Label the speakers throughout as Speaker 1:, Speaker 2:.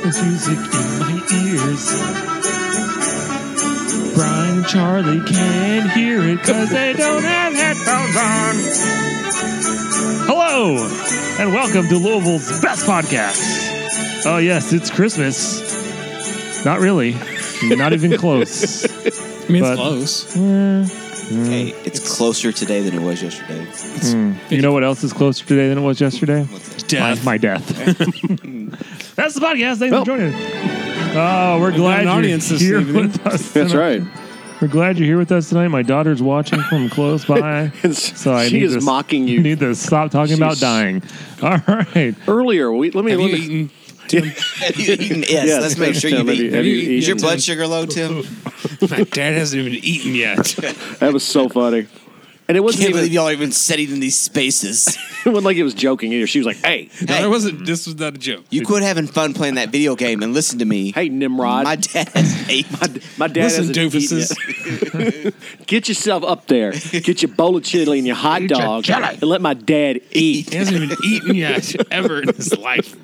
Speaker 1: Christmas music in my ears. Brian and Charlie can't hear it because they don't have headphones on. Hello, and welcome to Louisville's best podcast. Oh, yes, it's Christmas. Not really, not even close.
Speaker 2: I mean,
Speaker 1: But-
Speaker 2: it's close.
Speaker 3: Eh, hey, eh. it's closer today than it was yesterday. Hmm.
Speaker 1: You know what else is closer today than it was yesterday?
Speaker 2: Death.
Speaker 1: My, my death. That's the podcast. Thanks for joining. Oh, we're glad
Speaker 2: an
Speaker 1: you're
Speaker 2: audience this
Speaker 1: here
Speaker 2: evening.
Speaker 1: with us.
Speaker 4: That's
Speaker 1: tonight.
Speaker 4: right.
Speaker 1: We're glad you're here with us tonight. My daughter's watching from close by, so I
Speaker 4: she
Speaker 1: need
Speaker 4: is
Speaker 1: to,
Speaker 4: mocking you.
Speaker 1: Need to stop talking about dying. All right.
Speaker 4: Earlier, we let me.
Speaker 2: Have
Speaker 4: let
Speaker 2: you
Speaker 4: me
Speaker 2: eaten?
Speaker 3: Have you eaten? Yes,
Speaker 4: Yes,
Speaker 3: let's make sure
Speaker 4: Tim,
Speaker 3: you've
Speaker 4: have you-
Speaker 3: eaten.
Speaker 4: have you
Speaker 3: Is your
Speaker 4: eaten?
Speaker 3: blood sugar low, Tim?
Speaker 2: My dad hasn't even eaten yet.
Speaker 4: that was so funny, and it wasn't
Speaker 3: Can't
Speaker 4: even
Speaker 3: believe y'all are even sitting in these spaces.
Speaker 4: it wasn't like it was joking either. She was like, "Hey,
Speaker 2: No,
Speaker 3: Hey.
Speaker 2: it wasn't. This was not a joke.
Speaker 3: You quit having fun playing that video game and listen to me.
Speaker 4: hey, Nimrod,
Speaker 3: My dad has eight.
Speaker 4: my dad
Speaker 2: Listen,
Speaker 4: hasn't eaten
Speaker 2: doofuses.
Speaker 4: yet. Get yourself up there. Get your bowl of chili and your hot dog, and let my dad eat."
Speaker 2: He hasn't even eaten yet ever in his life.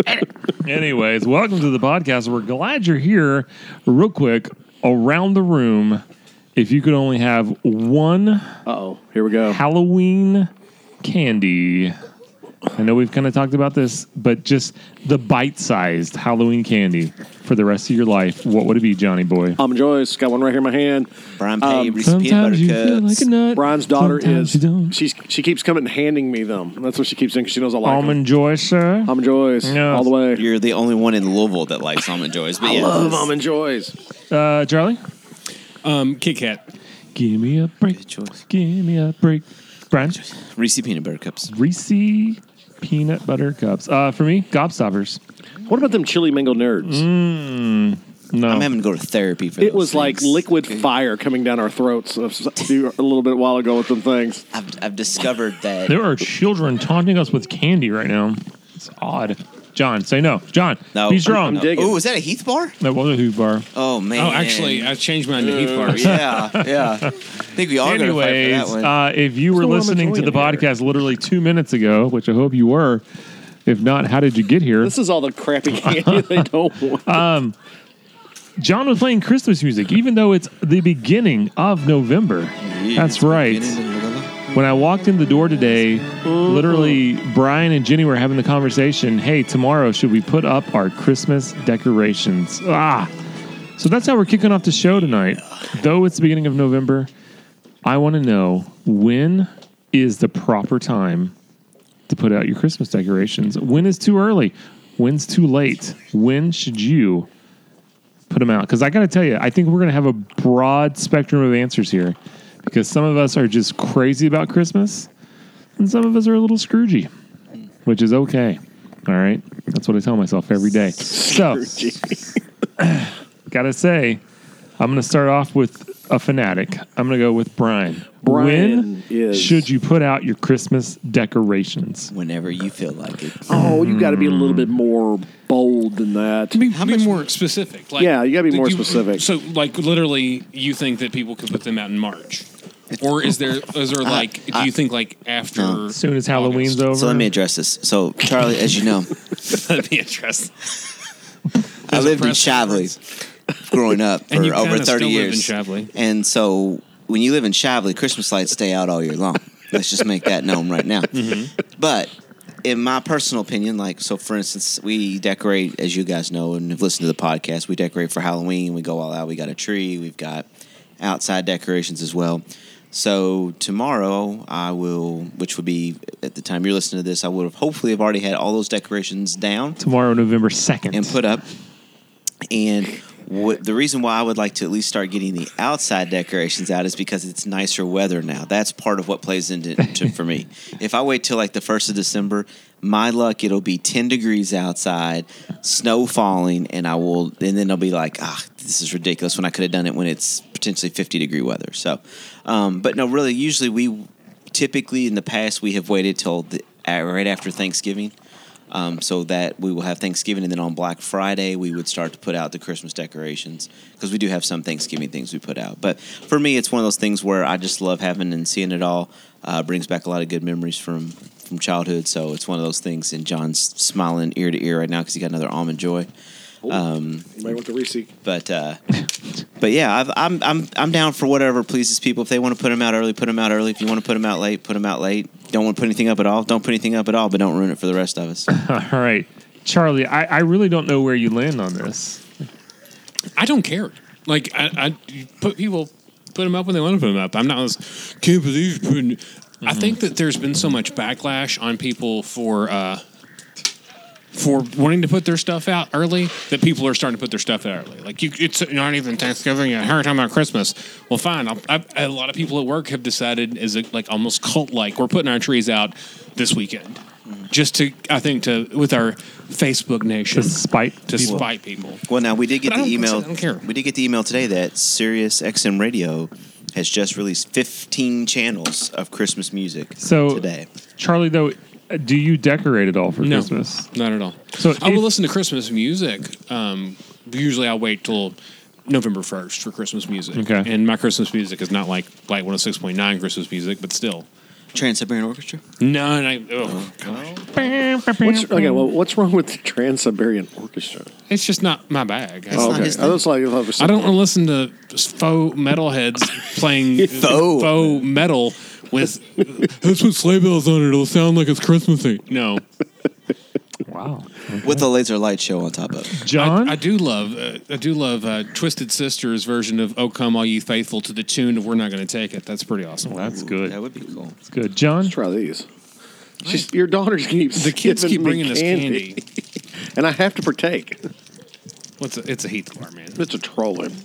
Speaker 1: Anyways, welcome to the podcast. We're glad you're here. Real quick, around the room, if you could only have one
Speaker 4: oh, here we go.
Speaker 1: Halloween candy. I know we've kind of talked about this, but just the bite-sized Halloween candy for the rest of your life. What would it be, Johnny boy?
Speaker 4: Almond Joys got one right here in my hand.
Speaker 3: Brian Pay,
Speaker 4: Um,
Speaker 3: Reese's peanut butter
Speaker 1: Sometimes you feel
Speaker 3: cups.
Speaker 1: like a nut.
Speaker 4: Brian's daughter
Speaker 1: Sometimes
Speaker 4: is
Speaker 1: you don't.
Speaker 4: she's she keeps coming and handing me them. That's what she keeps saying. 'cause She knows I like them.
Speaker 1: Almond Joy, sir.
Speaker 4: Almond Joys
Speaker 1: Yeah.
Speaker 4: all the way.
Speaker 3: You're the only one in Louisville that likes almond joys. But
Speaker 4: I
Speaker 3: yeah,
Speaker 4: love almond joys.
Speaker 1: Uh, Charlie,
Speaker 2: Um, Kit Kat.
Speaker 1: give me a break.
Speaker 3: Good choice.
Speaker 1: Give me a break. Brian,
Speaker 3: Reese's peanut butter cups.
Speaker 1: Reese peanut butter cups. Uh, for me, Gobstoppers.
Speaker 4: What about them chili mango nerds?
Speaker 1: No,
Speaker 3: I'm having to go to therapy for this.
Speaker 4: It
Speaker 3: those
Speaker 4: was like
Speaker 3: things.
Speaker 4: liquid fire coming down our throats a s- a a little bit while ago with them things.
Speaker 3: I've, I've discovered that
Speaker 1: there are children taunting us with candy right now. It's odd. John, say no. John,
Speaker 3: No.
Speaker 1: be strong.
Speaker 4: I'm digging.
Speaker 3: Oh, is that a Heath bar?
Speaker 1: that was a hoop bar.
Speaker 3: Oh man.
Speaker 2: Oh, actually, I changed mine to Heath bar.
Speaker 3: yeah, yeah. I think we all got to fight for
Speaker 1: Anyways,
Speaker 3: that one.
Speaker 1: uh, if you were
Speaker 4: Still,
Speaker 1: listening to the
Speaker 4: here.
Speaker 1: podcast literally two minutes ago, which I hope you were, if not, how did you get here?
Speaker 4: This is all the crappy candy they don't want.
Speaker 1: John was playing Christmas music, even though it's the beginning of November. That's right. When I walked in the door today, literally Brian and Jenny were having the conversation. Hey, tomorrow should we put up our Christmas decorations? Ah, so that's how we're kicking off the show tonight. Though it's the beginning of November, I want to know when is the proper time to put out your Christmas decorations? When is too early? When's too late? When should you put them out? Because I got to tell you, I think we're going to have a broad spectrum of answers here. Because some of us are just crazy about Christmas, and some of us are a little Scroogey, which is okay. All right, that's what I tell myself every day. So, gotta say, I'm going to start off with a fanatic. I'm going to go with Brian.
Speaker 4: Brian
Speaker 1: when
Speaker 4: is-
Speaker 1: should you put out your Christmas decorations?
Speaker 3: Whenever you feel like it.
Speaker 4: Oh, you got to be a little bit more bold than that.
Speaker 2: Be,
Speaker 3: How
Speaker 2: be
Speaker 3: much-
Speaker 2: more specific. Like,
Speaker 4: Yeah, you gotta be more
Speaker 2: you-
Speaker 4: specific.
Speaker 2: So, like, literally, you think that people could put them out in March, or is there? Is there like? do you think like after?
Speaker 3: No.
Speaker 1: As soon as Halloween's
Speaker 2: August?
Speaker 1: over.
Speaker 3: So let me address this. So Charlie, as you know,
Speaker 2: let me address interesting.
Speaker 3: I lived in
Speaker 2: press
Speaker 3: Chavley growing up for
Speaker 2: And you
Speaker 3: over
Speaker 2: kinda
Speaker 3: 30
Speaker 2: still live in
Speaker 3: years.
Speaker 2: Chavley.
Speaker 3: And so when you live in Chavley, Christmas lights stay out all year long. Let's just make that known right now.
Speaker 2: Mm-hmm.
Speaker 3: But in my personal opinion, like, so for instance, we decorate, as you guys know and have listened to the podcast, we decorate for Halloween. We go all out. We got a tree. We've got outside decorations as well. So tomorrow, I will, which would be at the time you're listening to this, I would have hopefully have already had all those decorations down
Speaker 1: tomorrow, November 2nd.
Speaker 3: and put up. And what, the reason why I would like to at least start getting the outside decorations out is because it's nicer weather now. That's part of what plays into to, for me. If I wait till like the first of December, my luck it'll be ten degrees outside, snow falling, and I will. And then I'll be like, ah, this is ridiculous. When I could have done it when it's potentially fifty degree weather. So, um, but no, really, usually we typically in the past we have waited till the, right after Thanksgiving um, so that we will have Thanksgiving, and then on Black Friday we would start to put out the Christmas decorations because we do have some Thanksgiving things we put out. But for me, it's one of those things where I just love having and seeing it all. Uh, brings back a lot of good memories from from childhood. So it's one of those things. And John's smiling ear to ear right now because he got another almond joy. Um,
Speaker 4: Anybody want the receipt?
Speaker 3: but uh, but yeah, I've, I'm I'm I'm down for whatever pleases people. If they want to put them out early, put them out early. If you want to put them out late, put them out late. Don't want to put anything up at all. Don't put anything up at all, but don't ruin it for the rest of us.
Speaker 1: All right, Charlie. I, I really don't know where you land on this.
Speaker 2: I don't care. Like I, I put people put them up when they want to put them up. I'm not. as- Can't believe you're putting. I think that there's been so much backlash on people for uh, for wanting to put their stuff out early that people are starting to put their stuff out early. Like you, it's not even Thanksgiving yet. How are you talking about Christmas? Well, fine. I'll, I, a lot of people at work have decided is it like almost cult like we're putting our trees out this weekend. Just to, I think, to with our Facebook nation
Speaker 1: To spite
Speaker 2: to
Speaker 1: people.
Speaker 2: spite people.
Speaker 3: Well, now we did get
Speaker 2: But I
Speaker 3: the
Speaker 2: don't-
Speaker 3: email.
Speaker 2: I don't care.
Speaker 3: We did get the email today that Sirius XM Radio has just released 15 channels of Christmas music.
Speaker 1: So
Speaker 3: today,
Speaker 1: Charlie, though, do you decorate at all for
Speaker 2: No,
Speaker 1: Christmas?
Speaker 2: not at all.
Speaker 1: So
Speaker 2: I will listen to Christmas music. Um, usually, I'll wait till November first for Christmas music.
Speaker 1: Okay.
Speaker 2: and my Christmas music is not like like one hundred six point nine Christmas music, but still.
Speaker 3: Trans Siberian Orchestra.
Speaker 2: No, and I, oh, gosh.
Speaker 4: What's, okay, well, what's wrong with the Trans Siberian Orchestra?
Speaker 2: it's just not my bag. I,
Speaker 3: not
Speaker 4: okay,
Speaker 3: his
Speaker 4: I was like, I
Speaker 2: I don't want to listen to faux metalheads playing
Speaker 3: Faux.
Speaker 2: faux metal with. That's what sleigh bells on it. It'll sound like it's Christmassy. No,
Speaker 1: Wow.
Speaker 3: with a laser light show on top of it.
Speaker 1: John,
Speaker 2: I, I do love uh, I do love uh, Twisted Sister's version of "Oh Come All You Faithful" to the tune of "We're Not Going to Take It." That's pretty awesome.
Speaker 1: that's good.
Speaker 3: That would be cool.
Speaker 1: That's good. John,
Speaker 4: try these. She's, your daughter keeps
Speaker 2: The kids
Speaker 4: giving
Speaker 2: keep
Speaker 4: me
Speaker 2: bringing us candy.
Speaker 4: and I have to partake.
Speaker 2: What's a, it's a Heath bar, man.
Speaker 4: It's a trolling.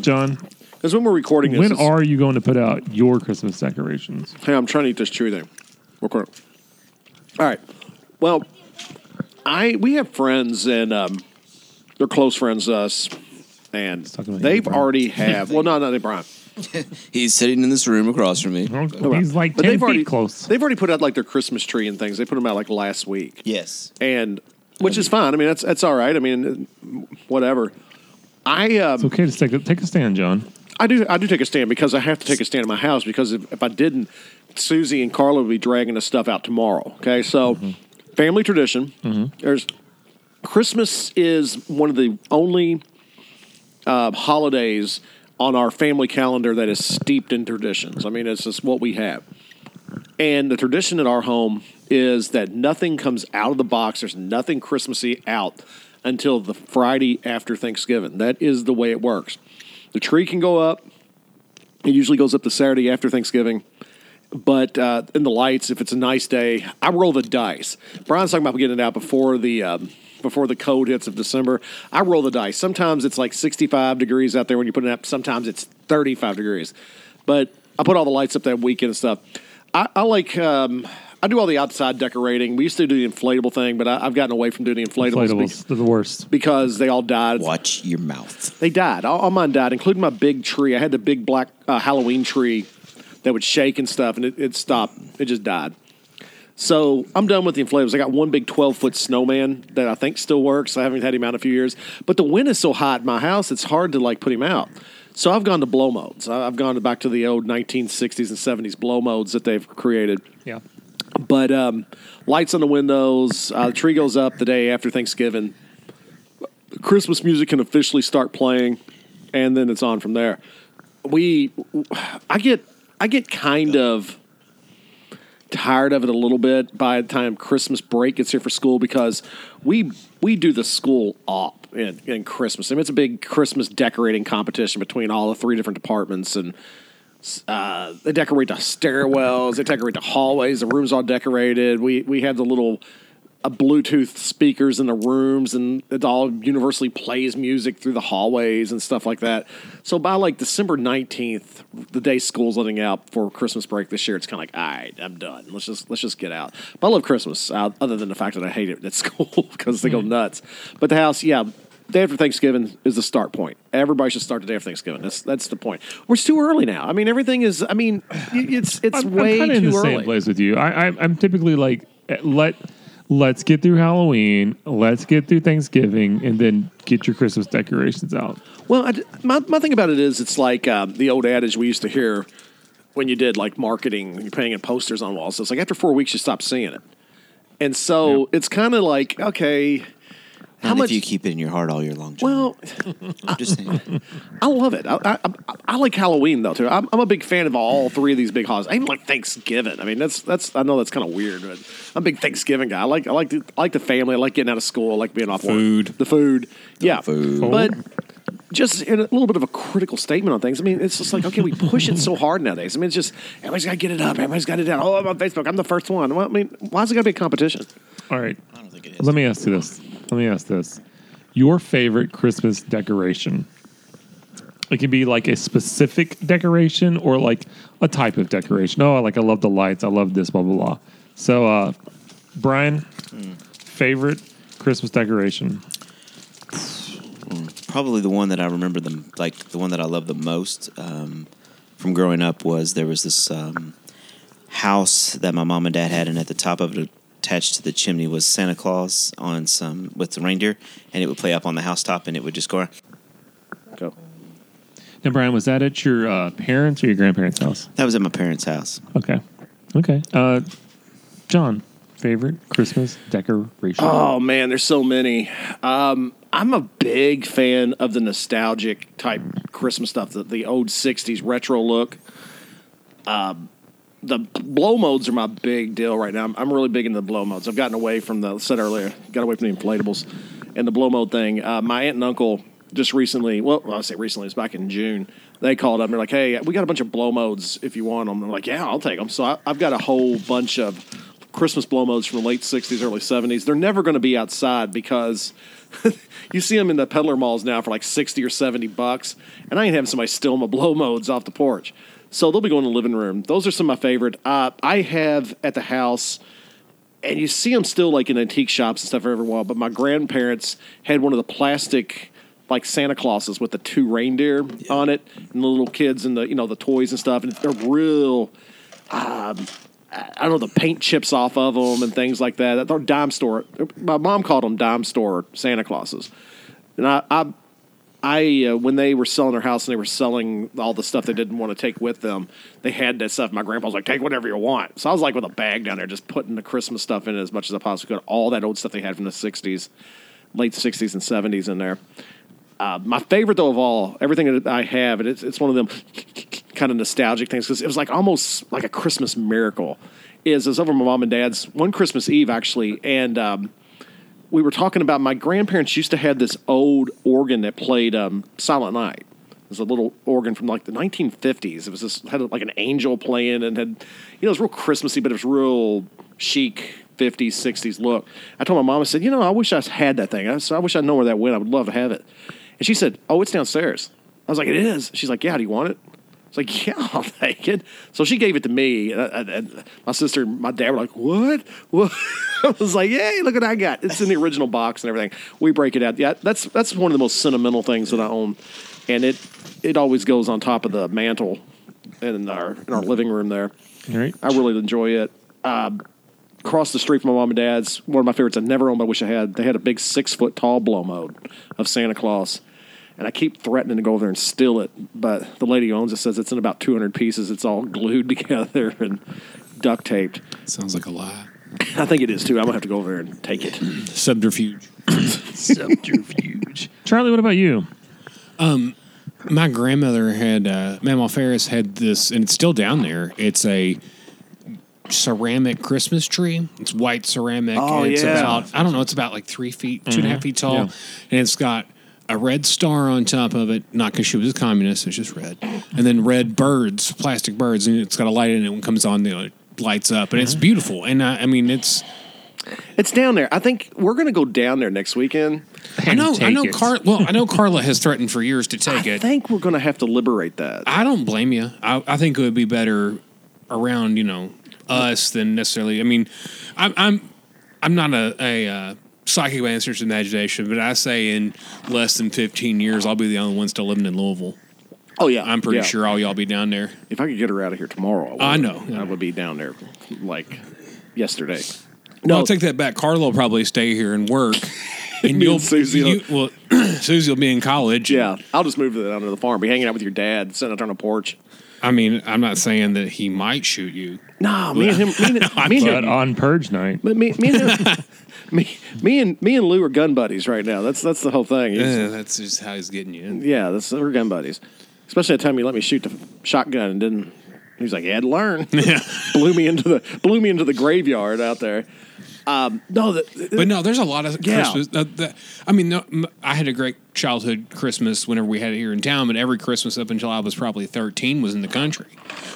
Speaker 1: John,
Speaker 4: Because when we're recording this,
Speaker 1: when
Speaker 4: it's-
Speaker 1: are you going to put out your Christmas decorations?
Speaker 4: Hey, I'm trying to eat this chewy thing. Real quick. All right. Well, I we have friends and um, they're close friends to us, and
Speaker 1: talking about
Speaker 4: they've
Speaker 1: Brian.
Speaker 4: already have. well, no, no, they Brian.
Speaker 3: He's sitting in this room across from me.
Speaker 1: He's like
Speaker 4: But
Speaker 1: 10
Speaker 4: they've
Speaker 1: feet
Speaker 4: already
Speaker 1: close.
Speaker 4: They've already put out like their Christmas tree and things. They put them out like last week,
Speaker 3: Yes.
Speaker 4: and which is fine. I mean, that's that's all right. I mean, whatever. I um,
Speaker 1: It's okay to take a, take a stand, John.
Speaker 4: I do I do take a stand because I have to take a stand in my house because if, if I didn't, Susie and Carla would be dragging the stuff out tomorrow. Okay, so family tradition. There's Christmas is one of the only uh, holidays on our family calendar that is steeped in traditions. I mean, it's just what we have. And the tradition at our home is that nothing comes out of the box. There's nothing Christmassy out until the Friday after Thanksgiving. That is the way it works. The tree can go up. It usually goes up the Saturday after Thanksgiving. But uh, in the lights, if it's a nice day, I roll the dice. Brian's talking about getting it out before the um, before the cold hits of December. I roll the dice. Sometimes it's like 65 degrees out there when you put it up. Sometimes it's 35 degrees. But I put all the lights up that weekend and stuff. I, I like. Um, I do all the outside decorating. We used to do the inflatable thing, but I, I've gotten away from doing the inflatables, be-
Speaker 1: Inflatables, they're the worst.
Speaker 4: because they all died.
Speaker 3: Watch your mouth.
Speaker 4: They died. All, all mine died, including my big tree. I had the big black uh, Halloween tree that would shake and stuff, and it, it stopped. It just died. So I'm done with the inflatables. I got one big 12 foot snowman that I think still works. I haven't had him out in a few years, but the wind is so hot in my house, it's hard to like put him out. So I've gone to blow molds. I've gone back to the old 1960s and 70s blow molds that they've created.
Speaker 1: Yeah.
Speaker 4: But um, lights on the windows. Uh, the tree goes up the day after Thanksgiving. Christmas music can officially start playing, and then it's on from there. We, I get, I get kind of tired of it a little bit by the time Christmas break gets here for school because we we do the school op in, in Christmas. I mean, it's a big Christmas decorating competition between all the three different departments and uh, they decorate the stairwells, they decorate the hallways, the rooms all decorated. We we have the little uh, Bluetooth speakers in the rooms, and it all universally plays music through the hallways and stuff like that. So by like December nineteenth, the day school's letting out for Christmas break this year, it's kind of like, all right, I'm done. Let's just let's just get out. But I love Christmas, uh, other than the fact that I hate it at school because they go nuts. But the house, yeah. Day after Thanksgiving is the start point. Everybody should start the day after Thanksgiving. That's that's the point. We're too early now. I mean, everything is. I mean, it's it's
Speaker 1: I'm,
Speaker 4: way
Speaker 1: I'm
Speaker 4: too
Speaker 1: in the
Speaker 4: early.
Speaker 1: same place with you. I, I, I'm typically like, eh, let let's get through Halloween, let's get through Thanksgiving, and then get your Christmas decorations out.
Speaker 4: Well, I, my, my thing about it is, it's like um, the old adage we used to hear when you did like marketing, you're putting in posters on walls. So it's like after four weeks, you stop seeing it. And so it's kind of like, okay, how much?
Speaker 3: if you keep it in your heart all year long. John.
Speaker 4: well,
Speaker 3: I'm just saying.
Speaker 4: I love it. I, I, I, I like Halloween though too. I'm, I'm a big fan of all three of these big holidays. I even like Thanksgiving. I mean, that's that's. I know that's kind of weird, but I'm a big Thanksgiving guy. I like I like the, I like the family. I like getting out of school. I like being off work.
Speaker 2: Food.
Speaker 4: The food. Yeah.
Speaker 3: food.
Speaker 4: But just in a little bit of a critical statement on things. I mean, it's just like okay, we push it so hard nowadays. I mean, it's just everybody's got to get it up. Everybody's got it down. Oh, I'm on Facebook. I'm the first one. Well, I mean, why's it got to be a competition?
Speaker 1: All right.
Speaker 3: I don't think it is.
Speaker 1: Let me ask you this. Let me ask this. Your favorite Christmas decoration? It can be like a specific decoration or like a type of decoration. Oh, like I love the lights. I love this, blah, blah, blah. So, uh, Brian, favorite Christmas decoration?
Speaker 3: Probably the one that I remember the like the one that I love the most um, from growing up was there was this um, house that my mom and dad had, and at the top of it, attached to the chimney, was Santa Claus on some with the reindeer, and it would play up on the housetop, and it would just go. around.
Speaker 4: Go.
Speaker 1: Now, Brian, was that at your uh, parents' or your grandparents' house?
Speaker 3: That was at my parents' house.
Speaker 1: Okay. Okay. Uh, John, favorite Christmas decoration?
Speaker 4: Oh man, there's so many. Um, I'm a big fan of the nostalgic type Christmas stuff, the, the old '60s retro look. Um, the blow molds are my big deal right now. I'm, I'm really big into the blow molds. I've gotten away from the said earlier, got away from the inflatables and the blow mold thing. Uh, my aunt and uncle just recently, well, I say recently, it's back in June. They called up and they're like, "Hey, we got a bunch of blow molds if you want them." I'm like, "Yeah, I'll take them." So I, I've got a whole bunch of Christmas blow molds from the late '60s, early '70s. They're never going to be outside because you see them in the peddler malls now for like 60 or 70 bucks, and I ain't having somebody steal my blow molds off the porch. So they'll be going to the living room. Those are some of my favorite. Uh, I have at the house, and you see them still like in antique shops and stuff every while. But my grandparents had one of the plastic like Santa Clauses with the two reindeer on it, and the little kids and the you know the toys and stuff, and they're real. Um, I don't know the paint chips off of them and things like that. They're dime store. My mom called them dime store Santa Clauses, and I, I, I uh, when they were selling their house and they were selling all the stuff they didn't want to take with them, they had that stuff. My grandpa was like, "Take whatever you want." So I was like with a bag down there, just putting the Christmas stuff in it as much as I possibly could. All that old stuff they had from the '60s, late '60s and '70s in there. Uh, my favorite though of all, everything that I have, and it's it's one of them kind of nostalgic things because it was like almost like a Christmas miracle. Is is over my mom and dad's one Christmas Eve actually, and um, we were talking about my grandparents used to have this old organ that played um, Silent Night. It was a little organ from like the 1950s. It was this had like an angel playing and had you know it was real Christmassy, but it was real chic 50s 60s look. I told my mom I said, you know, I wish I had that thing. I, said, I wish I know where that went. I would love to have it. And she said, oh, it's downstairs. I was like, it is. She's like, yeah. Do you want it? Was like, yeah, I'll take it. So she gave it to me. And, and- my sister and my dad were like, what? What? I was like, hey, look what I got. It's in the original box and everything. We break it out. Yeah, that's that's one of the most sentimental things that I own, and it it always goes on top of the mantle in our in our living room there.
Speaker 1: All right.
Speaker 4: I really enjoy it. Um, across the street from my mom and dad's, one of my favorites I never owned, but I wish I had. They had a big six foot tall blow mold of Santa Claus. And I keep threatening to go over there and steal it, but the lady who owns it says it's in about 200 pieces. It's all glued together and duct taped.
Speaker 2: Sounds like a lie.
Speaker 4: I think it is too. I'm gonna have to go over there and take it.
Speaker 2: Subterfuge.
Speaker 1: Subterfuge. Charlie, what about you?
Speaker 2: My grandmother had, uh, Mama Ferris had this, and it's still down there. It's a ceramic Christmas tree. It's white ceramic.
Speaker 4: Oh,
Speaker 2: and it's
Speaker 4: yeah.
Speaker 2: about, I don't know, it's about like three feet, two and a half feet tall.
Speaker 1: Yeah.
Speaker 2: And it's got a red star on top of it, not because she was a communist, it's just red. And then red birds, plastic birds, and it's got a light in it when it comes on, you know, it lights up. And it's beautiful. And uh, I mean, it's,
Speaker 4: It's down there. I think we're gonna go down there next weekend.
Speaker 2: I know, I know,
Speaker 1: it.
Speaker 2: Car- well, I know Carla has threatened for years to take
Speaker 4: I
Speaker 2: it.
Speaker 4: I think we're gonna have to liberate that.
Speaker 2: I don't blame you. I, I think it would be better around you know us than necessarily. I mean, I'm I'm I'm not a, a uh, psychic answers any stretch of the imagination, but I say in less than 15 years, I'll be the only one still living in Louisville.
Speaker 4: Oh yeah,
Speaker 2: I'm pretty
Speaker 4: Yeah.
Speaker 2: sure all y'all be down there.
Speaker 4: If I could get her out of here tomorrow, I.
Speaker 2: I know.
Speaker 4: I would be down there like yesterday.
Speaker 2: No, I'll take that back. Carla will probably stay here and work, and you'll
Speaker 4: and Susie
Speaker 2: you, well, Susie will be in college.
Speaker 4: Yeah, I'll just move to the, farm. Be hanging out with your dad, sitting out on a porch.
Speaker 2: I mean, I'm not saying that he might shoot you.
Speaker 4: No, me and him. Me and, me and
Speaker 1: But
Speaker 4: him.
Speaker 1: on Purge night,
Speaker 4: But me, me and him, me, me and me and Lou are gun buddies right now. That's that's the whole thing. He's-
Speaker 2: Yeah, that's just how he's getting you in.
Speaker 4: yeah, that's we're gun buddies. Especially the time he let me shoot the shotgun and didn't. He was like, "You had to learn."
Speaker 2: Yeah.
Speaker 4: blew me into the blew me into the graveyard out there. Um, no, the,
Speaker 2: But no, there's a lot of
Speaker 4: Yeah.
Speaker 2: Christmas. Uh, that, I mean, no, I had a great childhood Christmas whenever we had it here in town, but every Christmas up until I was probably 13 was in the country.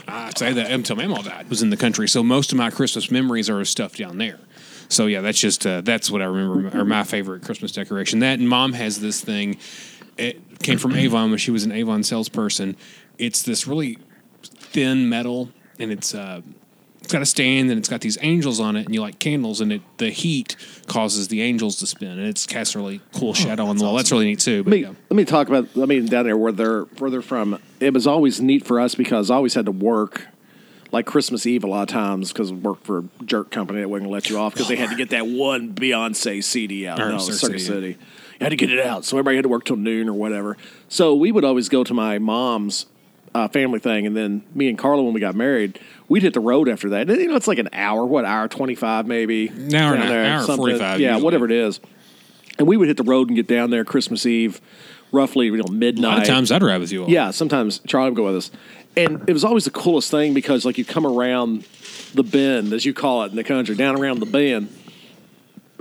Speaker 2: I'd say that until my mom died was in the country. So most of my Christmas memories are stuff down there. So yeah, that's just uh, that's what I remember, or my favorite Christmas decoration. That and mom has this thing. It came from Avon when she was an Avon salesperson. It's this really thin metal, and it's uh, it's got a stand and it's got these angels on it, and you light candles, and it the heat causes the angels to spin, and it's casts a really cool shadow on the wall. That's really neat too.
Speaker 4: Let
Speaker 2: But
Speaker 4: me
Speaker 2: yeah.
Speaker 4: let me talk about. I mean, down there where they're where they're from. It was always neat for us because I always had to work like Christmas Eve a lot of times because worked for a jerk company that wouldn't let you off because they had to get that one Beyonce CD out.
Speaker 2: Or
Speaker 4: No,
Speaker 2: Circuit City.
Speaker 4: City. You had to get it out, so everybody had to work till noon or whatever. So we would always go to my mom's uh, family thing, and then me and Carla, when we got married, we'd hit the road after that. And, you know, it's like an hour, what hour twenty five maybe,
Speaker 2: An hour and
Speaker 4: down
Speaker 2: a-
Speaker 4: there,
Speaker 2: hour 45
Speaker 4: yeah,
Speaker 2: usually.
Speaker 4: whatever it is. And we would hit the road and get down there Christmas Eve, roughly you know
Speaker 2: A
Speaker 4: midnight.
Speaker 2: lot of times I'd ride with you all.
Speaker 4: Yeah, sometimes Charlie would go with us. And it was always the coolest thing because like you come around the bend, as you call it in the country, down around the bend.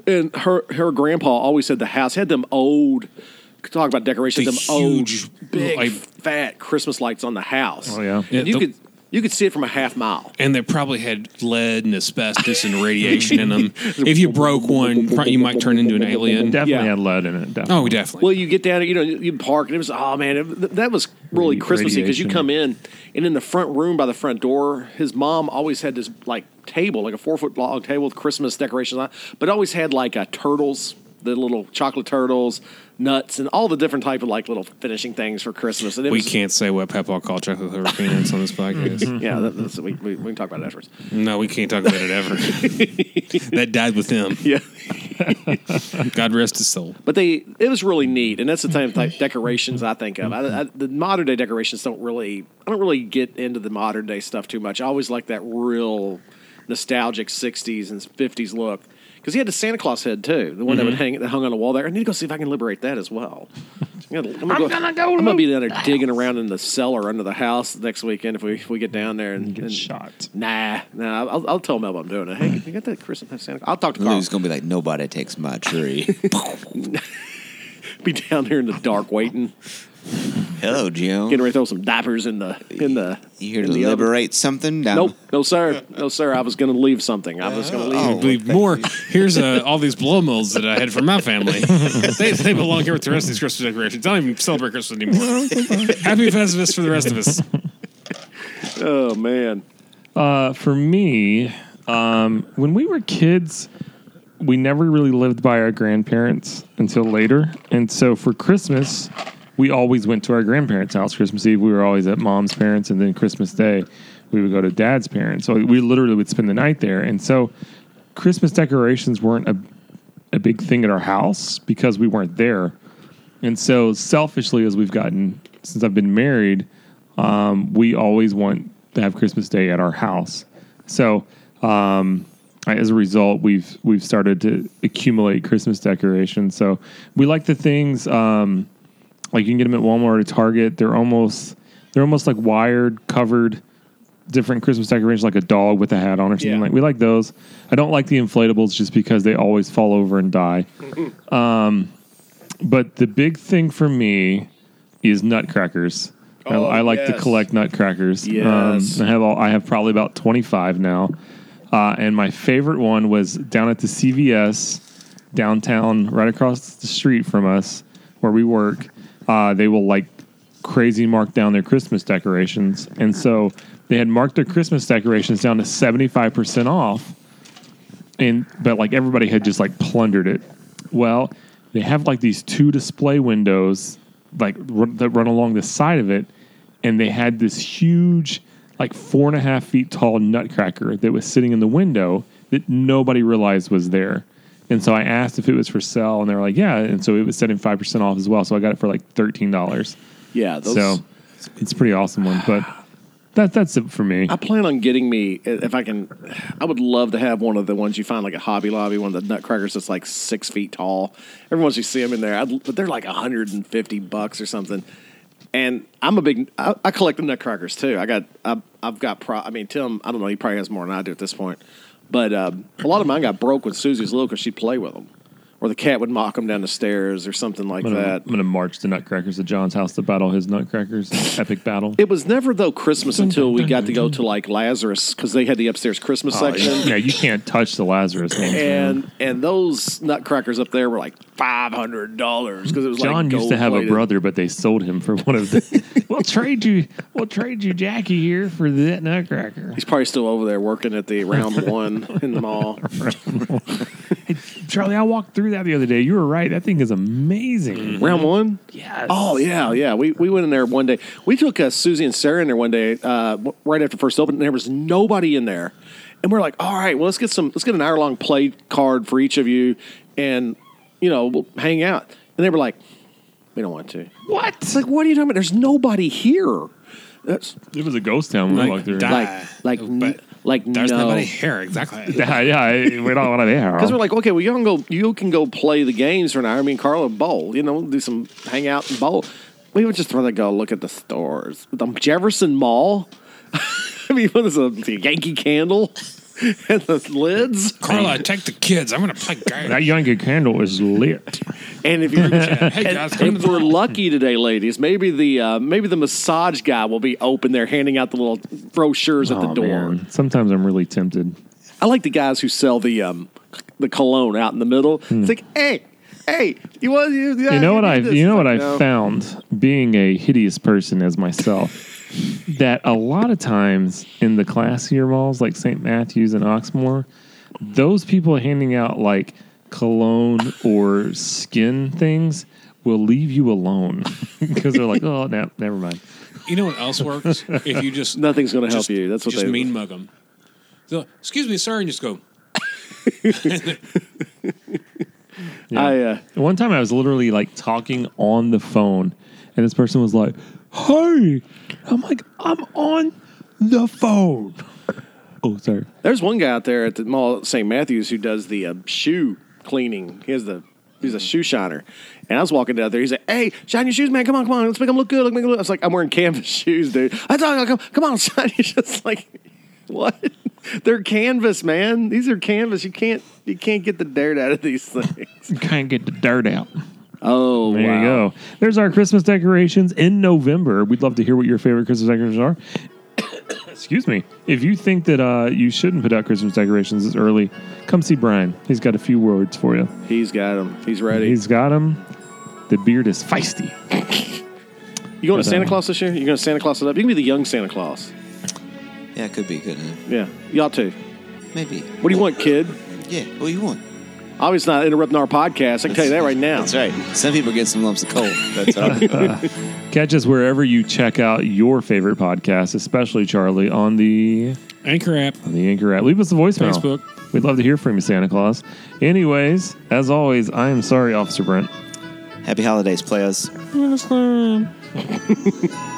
Speaker 4: And her her grandpa always said the house had them old talk about decorations,
Speaker 2: The
Speaker 4: them
Speaker 2: huge,
Speaker 4: old big
Speaker 2: like-
Speaker 4: fat Christmas lights on the house.
Speaker 1: Oh, yeah.
Speaker 2: Yeah,
Speaker 4: And you
Speaker 2: the-
Speaker 4: could you could see it from a half mile.
Speaker 2: And they probably had lead and asbestos and radiation in them. If you broke one, you might turn into an alien.
Speaker 1: Definitely
Speaker 4: Yeah.
Speaker 1: had lead in it. Definitely.
Speaker 2: Oh, we definitely.
Speaker 4: Well, you get down, you know, you park, and it was oh man, it, that was really Christmassy because you come in, and in the front room by the front door, his mom always had this like table, like a four foot long table with Christmas decorations on, it, but always had like uh, turtles, the little chocolate turtles, nuts, and all the different type of like little finishing things for Christmas. And it
Speaker 2: we
Speaker 4: was,
Speaker 2: can't say what Peppa called chocolate peanuts on this podcast.
Speaker 4: yeah, that, that's, we, we, we can talk about it afterwards.
Speaker 2: No, we can't talk about it ever. that died with him.
Speaker 4: Yeah.
Speaker 2: God rest his soul.
Speaker 4: But they, it was really neat, and that's the type of type decorations I think of. I, I, the modern day decorations don't really, I don't really get into the modern day stuff too much. I always like that real nostalgic '60s and '50s look because he had the Santa Claus head too, the one that would hang, that hung on the wall there. I need to go see if I can liberate that as well. I'm gonna, I'm gonna go, I'm gonna be down there digging around in the cellar under the house next weekend if we if we get down there and,
Speaker 1: Get
Speaker 4: and-
Speaker 1: shot.
Speaker 4: Nah, nah. I'll, I'll tell Melba I'm doing it. Hey, you got that Christmas Santa? I'll talk to Carl.
Speaker 3: Lou's gonna be like, nobody takes my tree.
Speaker 4: Be down there in the dark waiting.
Speaker 3: Hello, Jim.
Speaker 4: getting ready to throw some diapers in the in the.
Speaker 3: You here to
Speaker 4: the oven.
Speaker 3: liberate something? Down
Speaker 4: Nope, no sir, no sir. I was going to leave something. I was going to leave.
Speaker 3: Oh.
Speaker 2: I believe more. Here's uh, all these blow molds that I had from my family. they, they belong here with the rest of these Christmas decorations. I don't even celebrate Christmas anymore. Happy Festivus for the rest of us.
Speaker 4: Oh man,
Speaker 1: Uh, for me, um, when we were kids, we never really lived by our grandparents until later. And so for Christmas, we always went to our grandparents' house. Christmas Eve, we were always at mom's parents. And then Christmas Day, we would go to dad's parents. So we literally would spend the night there. And so Christmas decorations weren't a, a big thing at our house because we weren't there. And so selfishly, as we've gotten, since I've been married, um, we always want to have Christmas Day at our house. So um, as a result, we've we've started to accumulate Christmas decorations. So we like the things um, like you can get them at Walmart or Target. They're almost they're almost like wired, covered, different Christmas decorations, like a dog with a hat on or something
Speaker 4: Yeah.
Speaker 1: like. We like those. I don't like the inflatables just because they always fall over and die. Um, but the big thing for me is nutcrackers. I,
Speaker 4: Oh,
Speaker 1: I like to collect nutcrackers.
Speaker 4: Yes.
Speaker 1: Um, I have all, I have probably about twenty five now, uh, and my favorite one was down at the CVS downtown, right across the street from us where we work. Uh, they will like crazy mark down their Christmas decorations, and so they had marked their Christmas decorations down to seventy five percent off and but like everybody had just like plundered it. Well, they have like these two display windows like run, that run along the side of it, and they had this huge like four and a half feet tall nutcracker that was sitting in the window that nobody realized was there. And so I asked if it was for sale, and they were like, "Yeah." And so it was setting five percent off as well. So I got it for like thirteen dollars.
Speaker 4: yeah. Those,
Speaker 1: So it's a pretty awesome one. But That that's it for me.
Speaker 4: I plan on getting me if I can. I would love to have one of the ones you find like a Hobby Lobby, one of the nutcrackers that's like six feet tall. Every once you see them in there, I'd, but they're like hundred and fifty bucks or something. And I'm a big. I, I collect the nutcrackers too. I got. I, I've got. Pro, I mean, Tim. I don't know. He probably has more than I do at this point. But um, a lot of mine got broke when Susie was little because she'd play with them, or the cat would mock them down the stairs or something like
Speaker 1: I'm gonna,
Speaker 4: that.
Speaker 1: I'm gonna march the Nutcrackers to John's house to battle his Nutcrackers. Epic battle.
Speaker 4: It was never though Christmas until we got to go to like Lazarus because they had the upstairs Christmas
Speaker 1: Oh,
Speaker 4: section.
Speaker 1: yeah, you can't touch the Lazarus games. man.
Speaker 4: and and those nutcrackers up there were like five hundred dollars because it was
Speaker 1: John
Speaker 4: like
Speaker 1: used to have a
Speaker 4: gold-plated.
Speaker 1: brother, but they sold him for one of the. we'll trade you. We'll trade you Jackie here for that Nutcracker.
Speaker 4: He's probably still over there working at the round one in the mall.
Speaker 1: Charlie, I walked through that the other day. You were right. That thing is amazing.
Speaker 4: round one.
Speaker 1: Yes.
Speaker 4: Oh yeah, yeah. We we went in there one day. We took uh, Susie and Sarah in there one day, uh, right after first open. And there was nobody in there, and we're like, all right, well let's get some, let's get an hour long play card for each of you, and you know we'll hang out. And they were like, we don't want to.
Speaker 1: What?
Speaker 4: It's like, what are you talking about? There's nobody here. That's
Speaker 1: It was a ghost town when we walked through.
Speaker 2: die.
Speaker 4: like, like,
Speaker 2: But
Speaker 4: like
Speaker 2: There's
Speaker 4: no.
Speaker 2: nobody here. Exactly.
Speaker 1: Yeah, yeah, we don't want to be here.
Speaker 4: Because we're like, okay, well, you can go, you can go play the games for an hour. I mean, Carla bowl, you know, do some hang out and bowl. We would just rather go look at the stores. The Jefferson Mall. I mean, what is a the Yankee Candle and the lids?
Speaker 2: Carla, take the kids. I'm going to play games.
Speaker 1: that Yankee candle is lit.
Speaker 4: And if you're,
Speaker 2: Hey, guys, come to
Speaker 4: if
Speaker 2: the
Speaker 4: we're
Speaker 2: mall.
Speaker 4: lucky today, ladies, maybe the uh, maybe the massage guy will be open there, handing out the little brochures at the
Speaker 1: Oh,
Speaker 4: door.
Speaker 1: man. Sometimes I'm really tempted.
Speaker 4: I like the guys who sell the um, the cologne out in the middle. It's like, hey, hey, you want you?
Speaker 1: Hmm. You know what I? You know what I found being a hideous person as myself. That a lot of times in the classier malls like St. Matthews and Oxmoor, those people handing out like cologne or skin things will leave you alone because they're like, oh, no, never mind.
Speaker 2: You know what else works? If you just
Speaker 4: Nothing's going to help you. That's what
Speaker 2: just
Speaker 4: they
Speaker 2: mean mug them. So, excuse me, sir, and just go.
Speaker 4: I uh,
Speaker 1: One time I was literally like talking on the phone, and this person was like, "Hey," I'm like, "I'm on the phone." Oh, sorry.
Speaker 4: there's one guy out there at the mall at St. Matthews who does the uh, shoe cleaning. He has the he's a shoe shiner, and I was walking down there. He's like, "Hey, shine your shoes, man! Come on, come on! Let's make them look good. Let's them look." I was like, "I'm wearing canvas shoes, dude. I thought, come, come on, shine your just like what? They're canvas, man. These are canvas. You can't you can't get the dirt out of these things.
Speaker 1: You can't get the dirt out.
Speaker 4: Oh,
Speaker 1: There
Speaker 4: wow.
Speaker 1: you go. There's our Christmas decorations in November. We'd love to hear what your favorite Christmas decorations are. Excuse me. If you think that uh, you shouldn't put out Christmas decorations this early, come see Brian. He's got a few words for you.
Speaker 4: He's got them. He's ready.
Speaker 1: He's got them. The beard is feisty.
Speaker 4: you going to Santa
Speaker 1: uh,
Speaker 4: Claus this year? You going to Santa Claus it up? You can be the young Santa Claus.
Speaker 3: Yeah, it could be good. Huh?
Speaker 4: Yeah, y'all too.
Speaker 3: Maybe.
Speaker 4: What do you want, kid?
Speaker 3: Yeah. What do you want?
Speaker 4: Obviously not interrupting our podcast. I can tell you that right now.
Speaker 3: That's right. Some people get some lumps of coal. That's all right.
Speaker 1: Catch us wherever you check out your favorite podcast, especially Charlie on the
Speaker 2: Anchor app,
Speaker 1: on the Anchor app. Leave us a voicemail.
Speaker 2: Facebook.
Speaker 1: We'd love to hear from you, Santa Claus. Anyways, as always, I am sorry, Officer Brent.
Speaker 3: Happy holidays, players.
Speaker 2: Yes, sir.